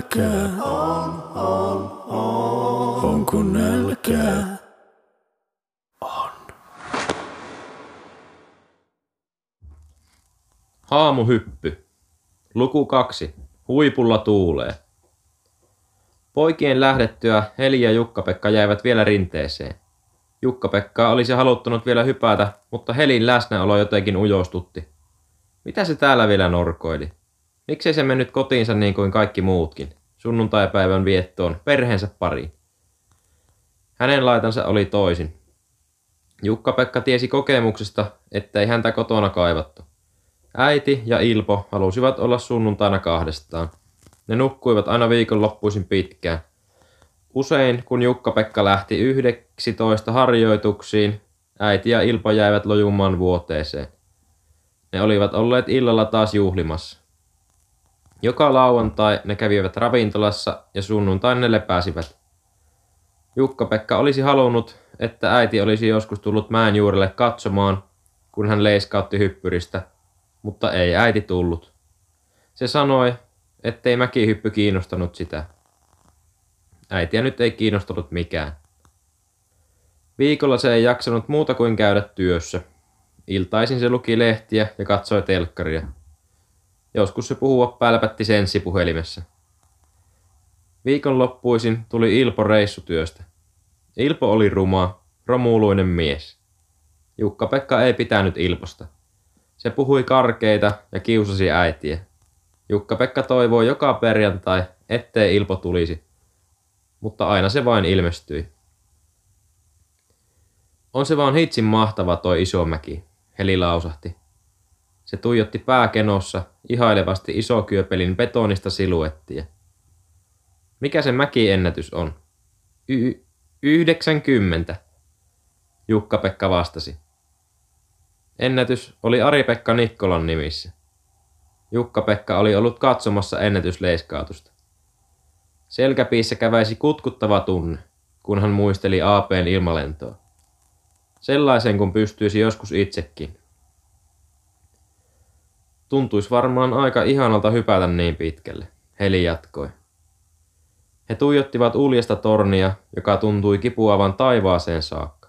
nälkää? On, on, on. Onko nälkää? Haamuhyppy. Luku kaksi. Huipulla tuulee. Poikien lähdettyä Heli ja Jukka-Pekka jäivät vielä rinteeseen. Jukka-Pekka olisi haluttanut vielä hypätä, mutta Helin läsnäolo jotenkin ujostutti. Mitä se täällä vielä norkoili? Miksei se mennyt kotiinsa niin kuin kaikki muutkin, sunnuntaipäivän viettoon, perheensä pariin? Hänen laitansa oli toisin. Jukka-Pekka tiesi kokemuksesta, ettei häntä kotona kaivattu. Äiti ja Ilpo halusivat olla sunnuntaina kahdestaan. Ne nukkuivat aina viikonloppuisin pitkään. Usein, kun Jukka-Pekka lähti 11 harjoituksiin, äiti ja Ilpo jäivät lojumaan vuoteeseen. Ne olivat olleet illalla taas juhlimassa. Joka lauantai ne kävivät ravintolassa ja sunnuntain ne lepäsivät. Jukka-Pekka olisi halunnut, että äiti olisi joskus tullut mäen juurelle katsomaan, kun hän leiskautti hyppyristä, mutta ei äiti tullut. Se sanoi, ettei mäkihyppy kiinnostanut sitä. Äitiä nyt ei kiinnostanut mikään. Viikolla se ei jaksanut muuta kuin käydä työssä. Iltaisin se luki lehtiä ja katsoi telkkaria. Joskus se puhua pälpätti senssipuhelimessa. Viikonloppuisin tuli Ilpo reissutyöstä. Ilpo oli ruma, romuuluinen mies. Jukka-Pekka ei pitänyt Ilposta. Se puhui karkeita ja kiusasi äitiä. Jukka-Pekka toivoi joka perjantai, ettei Ilpo tulisi. Mutta aina se vain ilmestyi. On se vaan hitsin mahtava toi iso mäki, Heli lausahti. Se tuijotti pääkenossa ihailevasti isokyöpelin betonista siluettia. Mikä se mäkiennätys on? Y- 90. Jukka-Pekka vastasi. Ennätys oli Ari-Pekka Nikkolan nimissä. Jukka-Pekka oli ollut katsomassa ennätysleiskaatusta. Selkäpiissä käväisi kutkuttava tunne, kun hän muisteli APn ilmalentoa. Sellaisen kun pystyisi joskus itsekin. Tuntuisi varmaan aika ihanalta hypätä niin pitkälle, Heli jatkoi. He tuijottivat uljesta tornia, joka tuntui kipuavan taivaaseen saakka.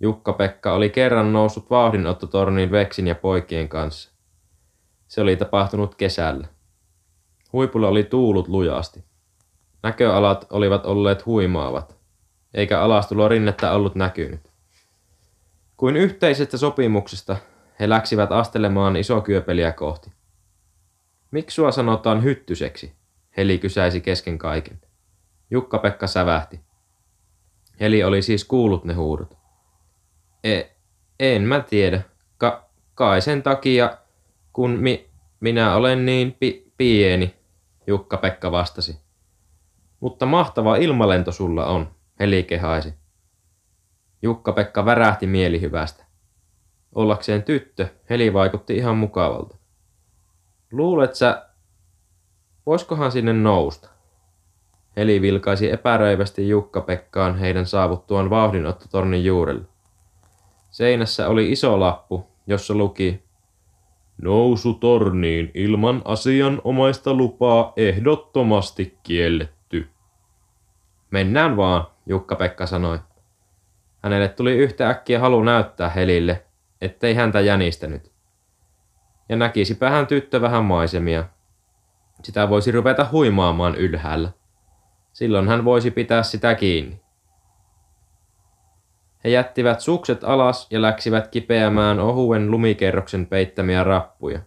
Jukka-Pekka oli kerran noussut vauhdinottotorniin Veksin ja poikien kanssa. Se oli tapahtunut kesällä. Huipulla oli tuulut lujasti. Näköalat olivat olleet huimaavat, eikä alastulo rinnettä ollut näkynyt. Kuin yhteisestä sopimuksesta he läksivät astelemaan isokyöpeliä kohti. Miksi sua sanotaan hyttyseksi? Heli kysäisi kesken kaiken. Jukka-Pekka sävähti. Heli oli siis kuullut ne huudot. E, en mä tiedä. Ka, kai sen takia, kun mi, minä olen niin pi, pieni, Jukka-Pekka vastasi. Mutta mahtava ilmalento sulla on, Heli kehaisi. Jukka-Pekka värähti mielihyvästä. Ollakseen tyttö, Heli vaikutti ihan mukavalta. Luulet sä, voiskohan sinne nousta? Heli vilkaisi epäröivästi Jukka-Pekkaan heidän saavuttuaan vauhdinottotornin juurelle. Seinässä oli iso lappu, jossa luki Nousu torniin ilman asianomaista lupaa ehdottomasti kielletty. Mennään vaan, Jukka-Pekka sanoi. Hänelle tuli yhtäkkiä halu näyttää Helille, ettei häntä jänistänyt. Ja näkisipä hän tyttö vähän maisemia. Sitä voisi ruveta huimaamaan ylhäällä. Silloin hän voisi pitää sitä kiinni. He jättivät sukset alas ja läksivät kipeämään ohuen lumikerroksen peittämiä rappuja.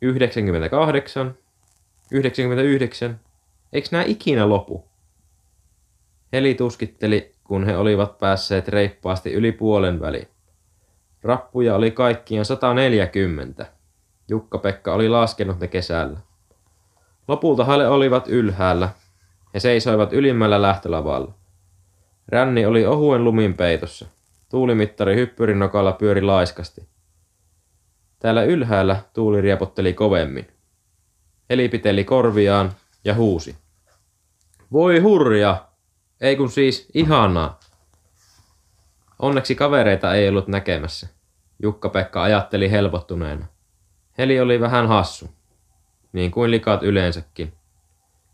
98, 99, eiks nää ikinä lopu? Heli tuskitteli, kun he olivat päässeet reippaasti yli puolen väliin. Rappuja oli kaikkiaan 140. Jukka-Pekka oli laskenut ne kesällä. Lopulta he olivat ylhäällä. He seisoivat ylimmällä lähtölavalla. Ränni oli ohuen lumin peitossa. Tuulimittari hyppyrin nokalla pyöri laiskasti. Täällä ylhäällä tuuli riepotteli kovemmin. Eli piteli korviaan ja huusi. Voi hurja! Ei kun siis ihanaa. Onneksi kavereita ei ollut näkemässä. Jukka-Pekka ajatteli helpottuneena. Heli oli vähän hassu, niin kuin likat yleensäkin.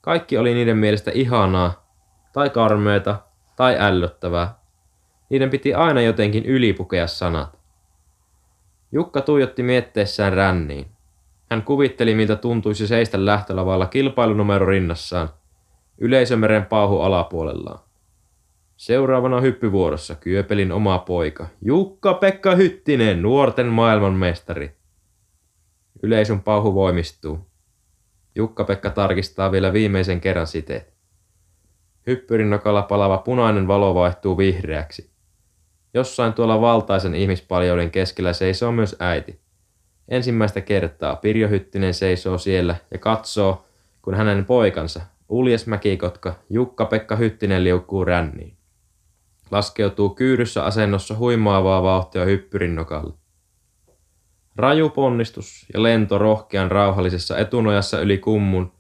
Kaikki oli niiden mielestä ihanaa, tai karmeeta, tai ällöttävää. Niiden piti aina jotenkin ylipukea sanat. Jukka tuijotti mietteessään ränniin. Hän kuvitteli, miltä tuntuisi seistä lähtölavalla kilpailunumero rinnassaan, yleisömeren pauhu alapuolellaan. Seuraavana hyppyvuorossa Kyöpelin oma poika, Jukka-Pekka Hyttinen, nuorten maailmanmestari. Yleisön pauhu voimistuu. Jukka-Pekka tarkistaa vielä viimeisen kerran siteet. Hyppyrinnokalla palava punainen valo vaihtuu vihreäksi. Jossain tuolla valtaisen ihmispaljouden keskellä seisoo myös äiti. Ensimmäistä kertaa Pirjo Hyttinen seisoo siellä ja katsoo, kun hänen poikansa, Uljes Mäkikotka, Jukka-Pekka Hyttinen liukkuu ränniin. Laskeutuu kyyryssä asennossa huimaavaa vauhtia hyppyrin nokalle. Raju ponnistus ja lento rohkean rauhallisessa etunojassa yli kummun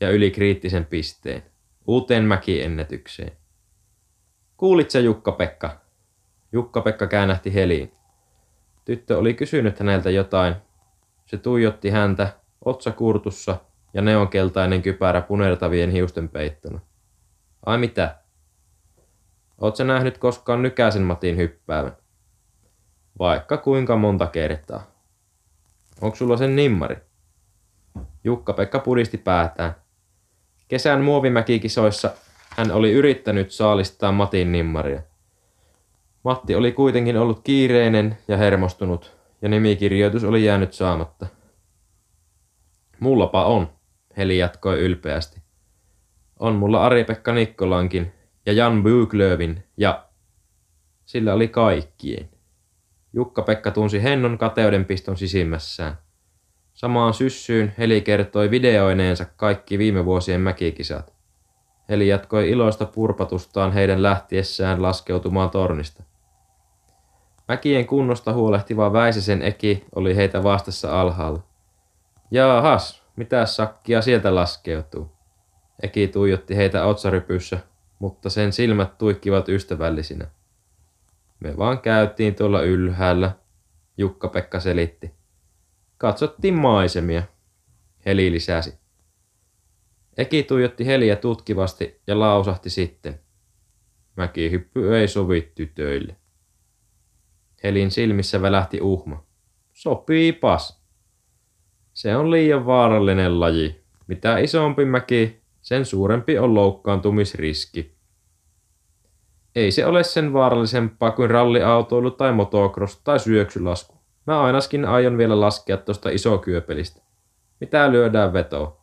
ja yli kriittisen pisteen, uuteen mäkiennätykseen. Kuulitse Jukka-Pekka? Jukka-Pekka käännähti heliin. Tyttö oli kysynyt häneltä jotain. Se tuijotti häntä, otsa kurtussa ja neonkeltainen kypärä punertavien hiusten peittona. Ai mitä? Sä nähnyt koskaan Nykäsen Matin hyppäävän? Vaikka kuinka monta kertaa. Onko sulla sen nimmari? Jukka-Pekka pudisti päätään. Kesän muovimäkikisoissa hän oli yrittänyt saalistaa Matin nimmaria. Matti oli kuitenkin ollut kiireinen ja hermostunut, ja nimikirjoitus oli jäänyt saamatta. Mullapa on, Heli jatkoi ylpeästi. On mulla Ari-Pekka Nikkolankin ja Jan Byglövin ja... Sillä oli kaikkien. Jukka-Pekka tunsi hennon kateudenpiston sisimmässään. Samaan syssyyn Heli kertoi videoineensa kaikki viime vuosien mäkikisat. Heli jatkoi iloista purpatustaan heidän lähtiessään laskeutumaan tornista. Mäkien kunnosta huolehtiva Väisäsen Eki oli heitä vastassa alhaalla. Jaahas, mitä sakkia sieltä laskeutuu? Eki tuijotti heitä otsarypyssä, mutta sen silmät tuikkivat ystävällisinä. Me vaan käytiin tuolla ylhäällä, Jukka-Pekka selitti. Katsottiin maisemia, Heli lisäsi. Eki tuijotti Heliä tutkivasti ja lausahti sitten. Mäkihyppy ei sovi tytöille. Helin silmissä välähti uhma. Sopii pas. Se on liian vaarallinen laji. Mitä isompi mäki, sen suurempi on loukkaantumisriski. Ei se ole sen vaarallisempaa kuin ralliautoilu tai motocross tai syöksylasku. Mä ainakin aion vielä laskea tuosta isokyöpelistä. Mitä lyödään vetoa?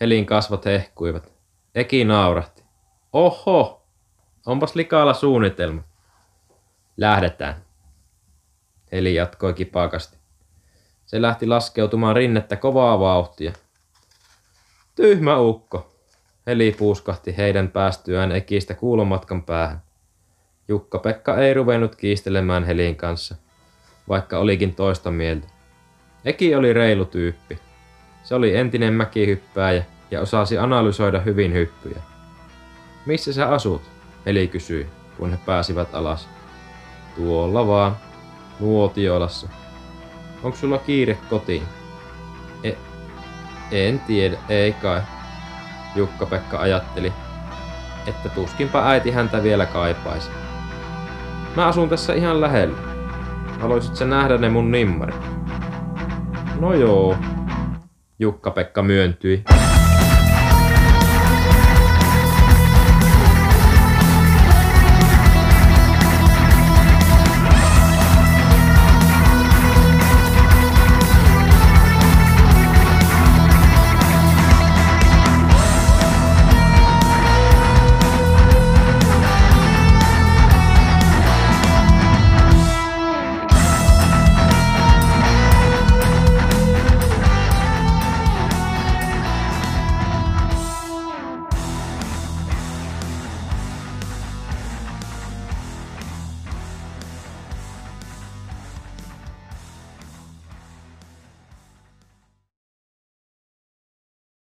Helin kasvot hehkuivat. Eki naurahti. Oho, onpas likaalla suunnitelma. Lähdetään. Heli jatkoi kipakasti. Se lähti laskeutumaan rinnettä kovaa vauhtia. Tyhmä ukko. Heli puuskahti heidän päästyään ekistä kuulomatkan päähän. Jukka-Pekka ei ruvennut kiistelemään Helin kanssa, vaikka olikin toista mieltä. Eki oli reilu tyyppi. Se oli entinen mäkihyppääjä ja osasi analysoida hyvin hyppyjä. Missä sä asut? Heli kysyi, kun he pääsivät alas. Tuolla vaan, Nuotiolassa. Onko sulla kiire kotiin? En tiedä, ei kai. Jukka-Pekka ajatteli, että tuskinpa äiti häntä vielä kaipaisi. Mä asun tässä ihan lähellä. Haluaisit sä nähdä ne mun nimmarit? No joo, Jukka-Pekka myöntyi.